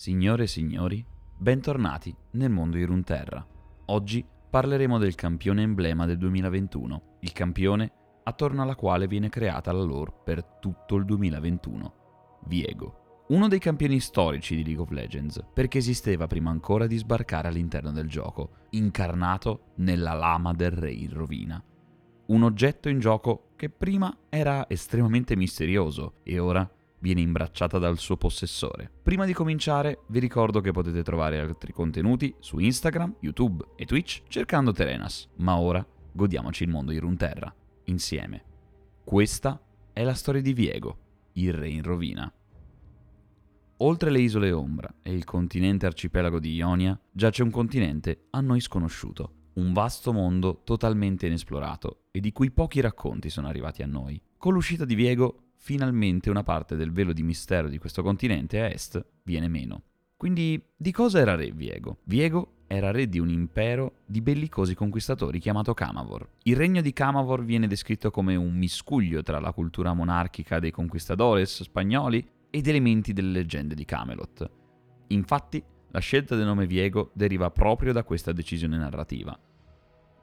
Signore e signori, bentornati nel mondo di Runterra. Oggi parleremo del campione emblema del 2021, il campione attorno alla quale viene creata la lore per tutto il 2021, Viego. Uno dei campioni storici di League of Legends, perché esisteva prima ancora di sbarcare all'interno del gioco, incarnato nella lama del re in rovina. Un oggetto in gioco che prima era estremamente misterioso e ora viene imbracciata dal suo possessore. Prima di cominciare vi ricordo che potete trovare altri contenuti su Instagram, YouTube e Twitch cercando Terenas, ma ora godiamoci il mondo di Runterra, insieme. Questa è la storia di Viego, il re in rovina. Oltre le isole Ombra e il continente arcipelago di Ionia, giace un continente a noi sconosciuto, un vasto mondo totalmente inesplorato e di cui pochi racconti sono arrivati a noi. Con l'uscita di Viego finalmente una parte del velo di mistero di questo continente a est viene meno. Quindi di cosa era re Viego? Viego era re di un impero di bellicosi conquistatori chiamato Camavor. Il regno di Camavor viene descritto come un miscuglio tra la cultura monarchica dei conquistadores spagnoli ed elementi delle leggende di Camelot. Infatti, la scelta del nome Viego deriva proprio da questa decisione narrativa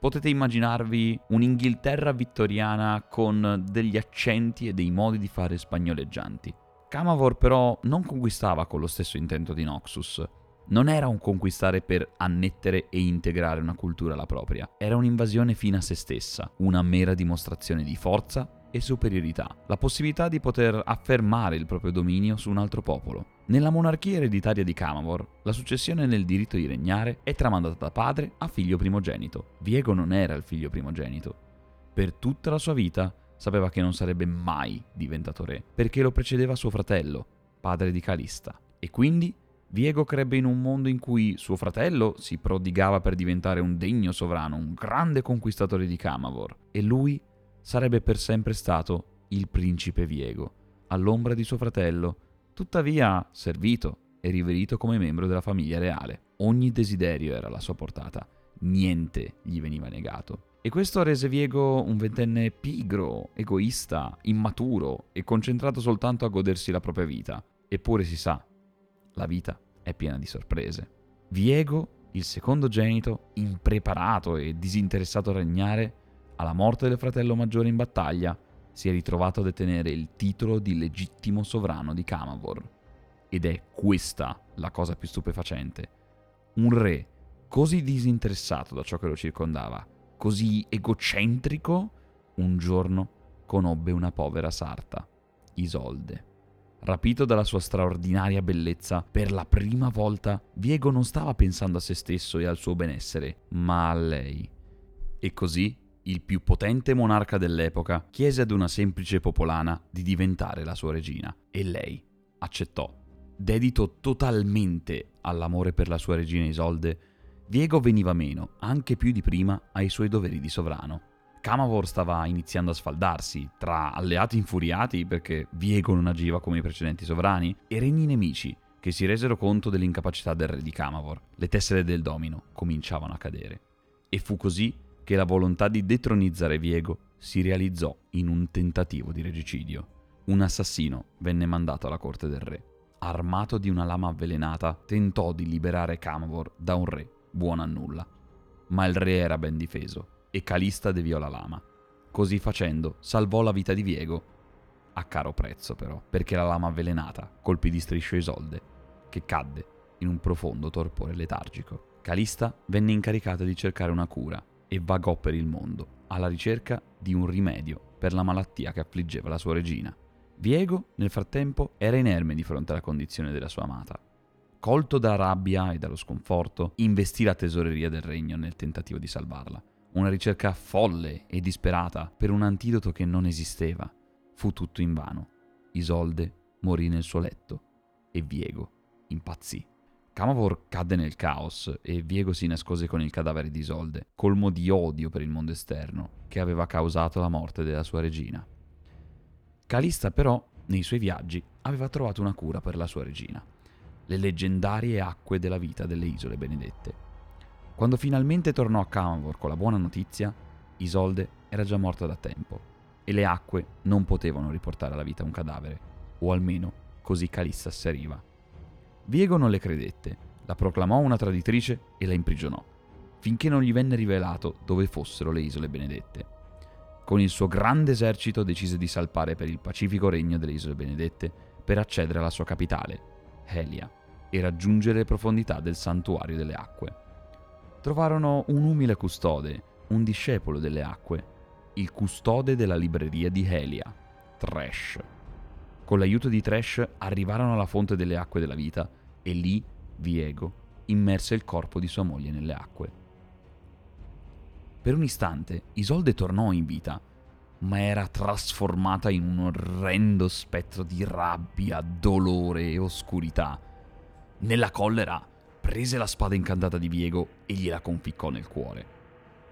potete immaginarvi un'Inghilterra vittoriana con degli accenti e dei modi di fare spagnoleggianti. Camavor però non conquistava con lo stesso intento di Noxus. Non era un conquistare per annettere e integrare una cultura alla propria, era un'invasione fine a se stessa, una mera dimostrazione di forza e superiorità, la possibilità di poter affermare il proprio dominio su un altro popolo. Nella monarchia ereditaria di Camavor, la successione nel diritto di regnare è tramandata da padre a figlio primogenito. Viego non era il figlio primogenito. Per tutta la sua vita sapeva che non sarebbe mai diventato re, perché lo precedeva suo fratello, padre di Calista. E quindi Viego crebbe in un mondo in cui suo fratello si prodigava per diventare un degno sovrano, un grande conquistatore di Camavor, e lui sarebbe per sempre stato il principe Viego, all'ombra di suo fratello, tuttavia servito e riverito come membro della famiglia reale. Ogni desiderio era alla sua portata, niente gli veniva negato. E questo rese Viego un ventenne pigro, egoista, immaturo e concentrato soltanto a godersi la propria vita. Eppure si sa, la vita è piena di sorprese. Viego, il secondogenito, impreparato e disinteressato a regnare, alla morte del fratello maggiore in battaglia, si è ritrovato a detenere il titolo di legittimo sovrano di Camavor. Ed è questa la cosa più stupefacente. Un re così disinteressato da ciò che lo circondava, così egocentrico, un giorno conobbe una povera sarta, Isolde. Rapito dalla sua straordinaria bellezza, per la prima volta Viego non stava pensando a se stesso e al suo benessere, ma a lei. E così il più potente monarca dell'epoca, chiese ad una semplice popolana di diventare la sua regina e lei accettò. Dedito totalmente all'amore per la sua regina Isolde, Diego veniva meno, anche più di prima, ai suoi doveri di sovrano. Camavor stava iniziando a sfaldarsi tra alleati infuriati perché Viego non agiva come i precedenti sovrani e regni nemici che si resero conto dell'incapacità del re di Camavor. Le tessere del domino cominciavano a cadere. E fu così che la volontà di detronizzare Viego si realizzò in un tentativo di regicidio. Un assassino venne mandato alla corte del re. Armato di una lama avvelenata, tentò di liberare Camavor da un re buono a nulla. Ma il re era ben difeso e Calista deviò la lama. Così facendo, salvò la vita di Viego, a caro prezzo però, perché la lama avvelenata colpì di striscio Isolde, che cadde in un profondo torpore letargico. Calista venne incaricata di cercare una cura e vagò per il mondo alla ricerca di un rimedio per la malattia che affliggeva la sua regina. Viego, nel frattempo, era inerme di fronte alla condizione della sua amata. Colto dalla rabbia e dallo sconforto, investì la tesoreria del regno nel tentativo di salvarla. Una ricerca folle e disperata per un antidoto che non esisteva. Fu tutto invano. Isolde morì nel suo letto e Viego impazzì. Camavor cadde nel caos e Viego si nascose con il cadavere di Isolde, colmo di odio per il mondo esterno, che aveva causato la morte della sua regina. Calista però, nei suoi viaggi, aveva trovato una cura per la sua regina, le leggendarie acque della vita delle isole benedette. Quando finalmente tornò a Camavor con la buona notizia, Isolde era già morta da tempo e le acque non potevano riportare alla vita un cadavere, o almeno così Calista asseriva. Viego non le credette, la proclamò una traditrice e la imprigionò, finché non gli venne rivelato dove fossero le isole benedette. Con il suo grande esercito decise di salpare per il pacifico regno delle isole benedette per accedere alla sua capitale, Helia, e raggiungere le profondità del santuario delle acque. Trovarono un umile custode, un discepolo delle acque, il custode della libreria di Helia, Trash. Con l'aiuto di Trash arrivarono alla fonte delle acque della vita e lì Viego immerse il corpo di sua moglie nelle acque. Per un istante Isolde tornò in vita, ma era trasformata in un orrendo spettro di rabbia, dolore e oscurità. Nella collera prese la spada incantata di Viego e gliela conficcò nel cuore.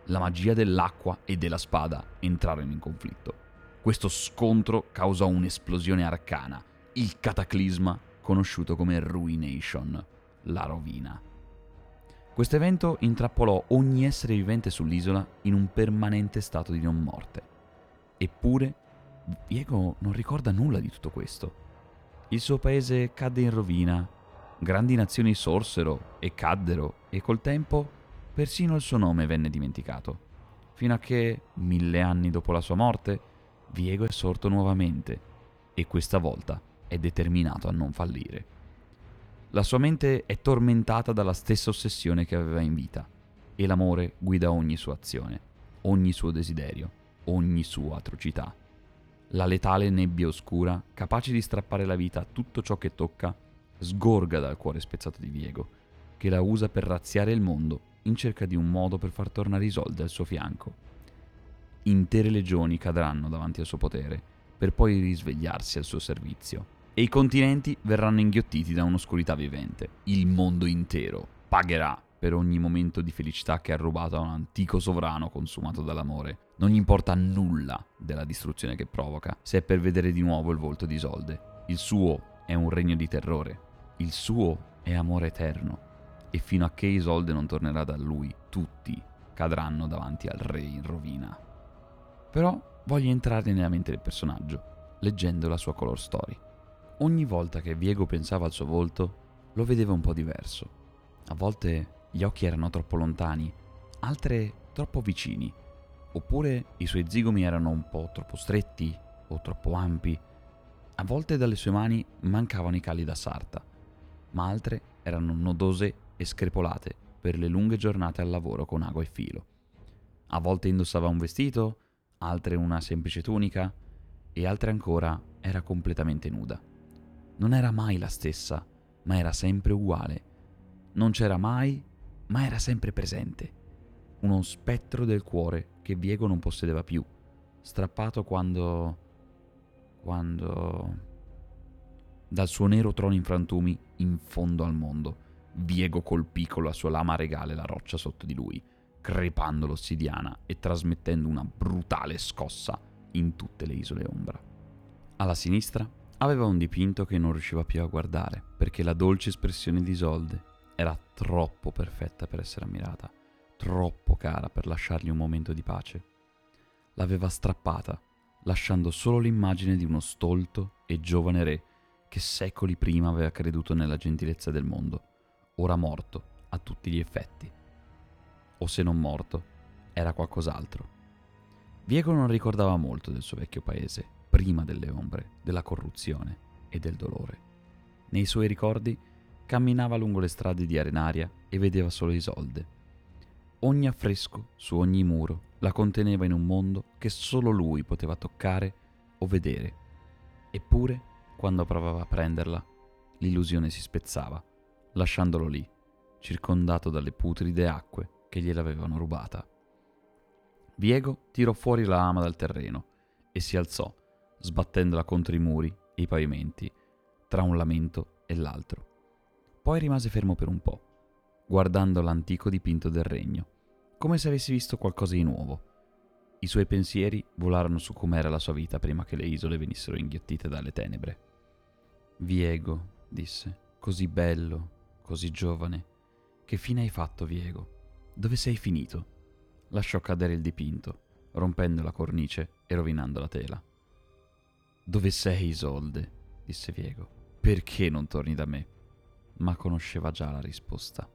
La magia dell'acqua e della spada entrarono in conflitto. Questo scontro causò un'esplosione arcana, il cataclisma conosciuto come Ruination la rovina. Questo evento intrappolò ogni essere vivente sull'isola in un permanente stato di non morte. Eppure, Diego non ricorda nulla di tutto questo. Il suo paese cadde in rovina, grandi nazioni sorsero e caddero e col tempo persino il suo nome venne dimenticato, fino a che, mille anni dopo la sua morte, Viego è sorto nuovamente e questa volta è determinato a non fallire. La sua mente è tormentata dalla stessa ossessione che aveva in vita e l'amore guida ogni sua azione, ogni suo desiderio, ogni sua atrocità. La letale nebbia oscura, capace di strappare la vita a tutto ciò che tocca, sgorga dal cuore spezzato di Viego, che la usa per razziare il mondo in cerca di un modo per far tornare Isolde al suo fianco. Intere legioni cadranno davanti al suo potere, per poi risvegliarsi al suo servizio e i continenti verranno inghiottiti da un'oscurità vivente. Il mondo intero pagherà per ogni momento di felicità che ha rubato a un antico sovrano consumato dall'amore. Non gli importa nulla della distruzione che provoca, se è per vedere di nuovo il volto di Isolde. Il suo è un regno di terrore, il suo è amore eterno, e fino a che Isolde non tornerà da lui, tutti cadranno davanti al re in rovina. Però voglio entrare nella mente del personaggio, leggendo la sua color story. Ogni volta che Viego pensava al suo volto, lo vedeva un po' diverso. A volte gli occhi erano troppo lontani, altre troppo vicini, oppure i suoi zigomi erano un po' troppo stretti o troppo ampi. A volte dalle sue mani mancavano i cali da sarta, ma altre erano nodose e screpolate per le lunghe giornate al lavoro con ago e filo. A volte indossava un vestito, altre una semplice tunica e altre ancora era completamente nuda non era mai la stessa, ma era sempre uguale. Non c'era mai, ma era sempre presente. Uno spettro del cuore che Viego non possedeva più, strappato quando... quando... Dal suo nero trono in frantumi, in fondo al mondo, Viego colpì con la sua lama regale la roccia sotto di lui, crepando l'ossidiana e trasmettendo una brutale scossa in tutte le isole ombra. Alla sinistra Aveva un dipinto che non riusciva più a guardare, perché la dolce espressione di Isolde era troppo perfetta per essere ammirata, troppo cara per lasciargli un momento di pace. L'aveva strappata, lasciando solo l'immagine di uno stolto e giovane re che secoli prima aveva creduto nella gentilezza del mondo, ora morto a tutti gli effetti. O se non morto, era qualcos'altro. Viego non ricordava molto del suo vecchio paese, prima delle ombre, della corruzione e del dolore. Nei suoi ricordi camminava lungo le strade di Arenaria e vedeva solo Isolde. Ogni affresco su ogni muro la conteneva in un mondo che solo lui poteva toccare o vedere. Eppure, quando provava a prenderla, l'illusione si spezzava, lasciandolo lì, circondato dalle putride acque che gliel'avevano rubata. Viego tirò fuori la lama dal terreno e si alzò, sbattendola contro i muri e i pavimenti, tra un lamento e l'altro. Poi rimase fermo per un po', guardando l'antico dipinto del regno, come se avesse visto qualcosa di nuovo. I suoi pensieri volarono su com'era la sua vita prima che le isole venissero inghiottite dalle tenebre. Viego, disse, così bello, così giovane. Che fine hai fatto, Viego? Dove sei finito? Lasciò cadere il dipinto, rompendo la cornice e rovinando la tela. Dove sei, Isolde? disse Viego. Perché non torni da me? ma conosceva già la risposta.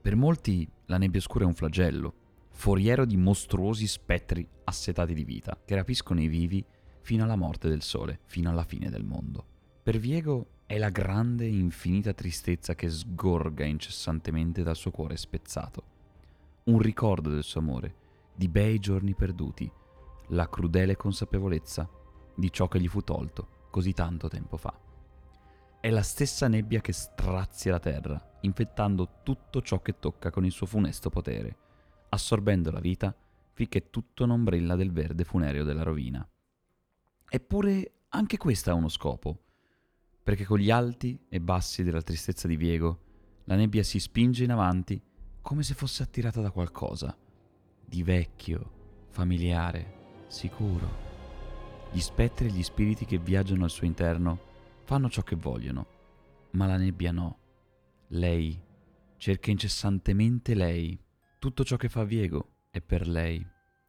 Per molti la nebbia oscura è un flagello, foriero di mostruosi spettri assetati di vita, che rapiscono i vivi fino alla morte del sole, fino alla fine del mondo. Per Viego è la grande e infinita tristezza che sgorga incessantemente dal suo cuore spezzato. Un ricordo del suo amore, di bei giorni perduti, la crudele consapevolezza di ciò che gli fu tolto così tanto tempo fa. È la stessa nebbia che strazia la terra, infettando tutto ciò che tocca con il suo funesto potere, assorbendo la vita finché tutto non brilla del verde funereo della rovina. Eppure anche questo ha uno scopo, perché con gli alti e bassi della tristezza di Viego, la nebbia si spinge in avanti come se fosse attirata da qualcosa, di vecchio, familiare, sicuro. Gli spettri e gli spiriti che viaggiano al suo interno fanno ciò che vogliono, ma la nebbia no. Lei cerca incessantemente lei. Tutto ciò che fa Viego è per lei.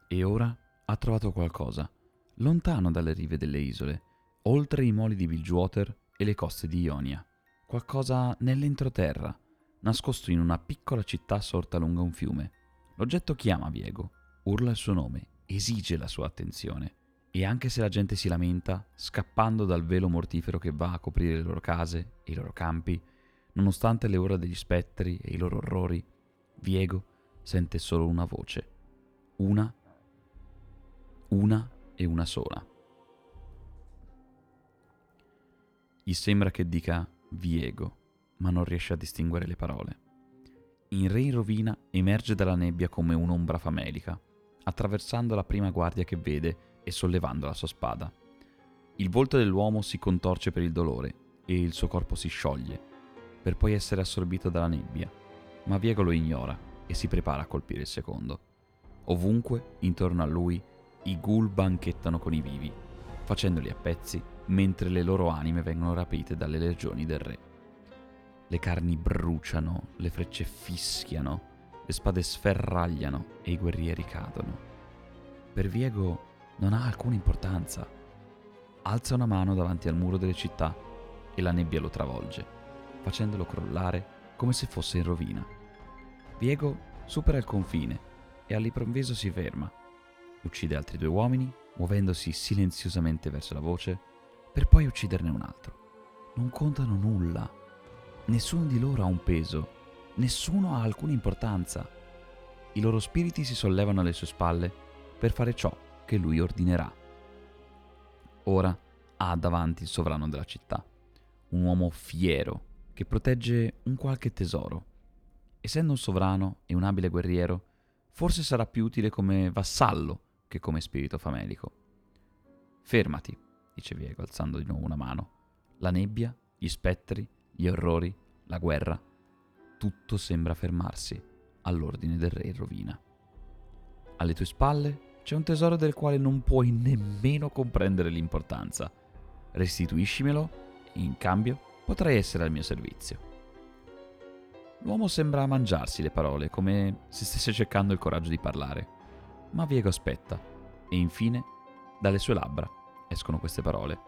E ora ha trovato qualcosa, lontano dalle rive delle isole, oltre i moli di Bilgewater e le coste di Ionia. Qualcosa nell'entroterra, nascosto in una piccola città sorta lungo un fiume. L'oggetto chiama Viego, urla il suo nome, esige la sua attenzione. E anche se la gente si lamenta, scappando dal velo mortifero che va a coprire le loro case e i loro campi, nonostante le ore degli spettri e i loro orrori, Viego sente solo una voce. Una, una e una sola. Gli sembra che dica Viego, ma non riesce a distinguere le parole. In re in rovina emerge dalla nebbia come un'ombra famelica, attraversando la prima guardia che vede e sollevando la sua spada. Il volto dell'uomo si contorce per il dolore e il suo corpo si scioglie, per poi essere assorbito dalla nebbia, ma Viego lo ignora e si prepara a colpire il secondo. Ovunque, intorno a lui, i ghoul banchettano con i vivi, facendoli a pezzi mentre le loro anime vengono rapite dalle legioni del re. Le carni bruciano, le frecce fischiano, le spade sferragliano e i guerrieri cadono. Per Viego non ha alcuna importanza. Alza una mano davanti al muro delle città e la nebbia lo travolge, facendolo crollare come se fosse in rovina. Viego supera il confine e all'improvviso si ferma. Uccide altri due uomini, muovendosi silenziosamente verso la voce, per poi ucciderne un altro. Non contano nulla. Nessuno di loro ha un peso, nessuno ha alcuna importanza. I loro spiriti si sollevano alle sue spalle per fare ciò che lui ordinerà. Ora ha davanti il sovrano della città, un uomo fiero che protegge un qualche tesoro. Essendo un sovrano e un abile guerriero, forse sarà più utile come vassallo che come spirito famelico. Fermati, dice Viego alzando di nuovo una mano. La nebbia, gli spettri, gli orrori, la guerra, tutto sembra fermarsi all'ordine del re in rovina. Alle tue spalle c'è un tesoro del quale non puoi nemmeno comprendere l'importanza. Restituiscimelo e in cambio potrai essere al mio servizio. L'uomo sembra mangiarsi le parole, come se stesse cercando il coraggio di parlare. Ma Viego aspetta, e infine, dalle sue labbra, escono queste parole.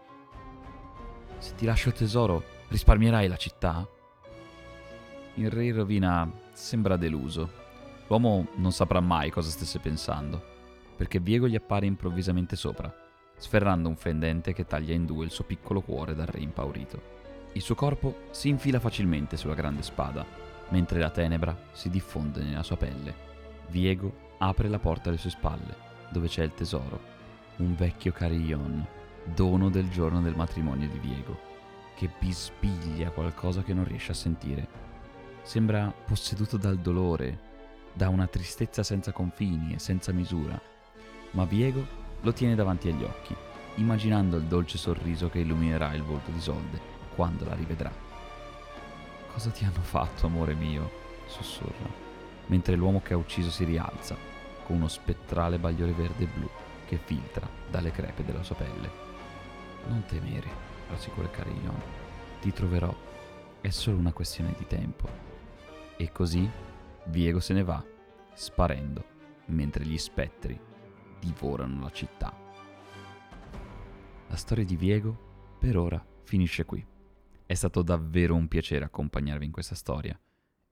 Se ti lascio il tesoro, risparmierai la città? Il re in rovina sembra deluso. L'uomo non saprà mai cosa stesse pensando perché Viego gli appare improvvisamente sopra, sferrando un fendente che taglia in due il suo piccolo cuore dal re impaurito. Il suo corpo si infila facilmente sulla grande spada, mentre la tenebra si diffonde nella sua pelle. Viego apre la porta alle sue spalle, dove c'è il tesoro, un vecchio carillon, dono del giorno del matrimonio di Viego, che bisbiglia qualcosa che non riesce a sentire. Sembra posseduto dal dolore, da una tristezza senza confini e senza misura, ma Viego lo tiene davanti agli occhi, immaginando il dolce sorriso che illuminerà il volto di Solde quando la rivedrà. Cosa ti hanno fatto, amore mio? sussurra, mentre l'uomo che ha ucciso si rialza, con uno spettrale bagliore verde e blu che filtra dalle crepe della sua pelle. Non temere, rassicura il Carillon. Ti troverò. È solo una questione di tempo. E così Viego se ne va, sparendo, mentre gli spettri divorano la città. La storia di Viego, per ora, finisce qui. È stato davvero un piacere accompagnarvi in questa storia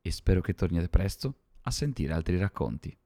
e spero che torniate presto a sentire altri racconti.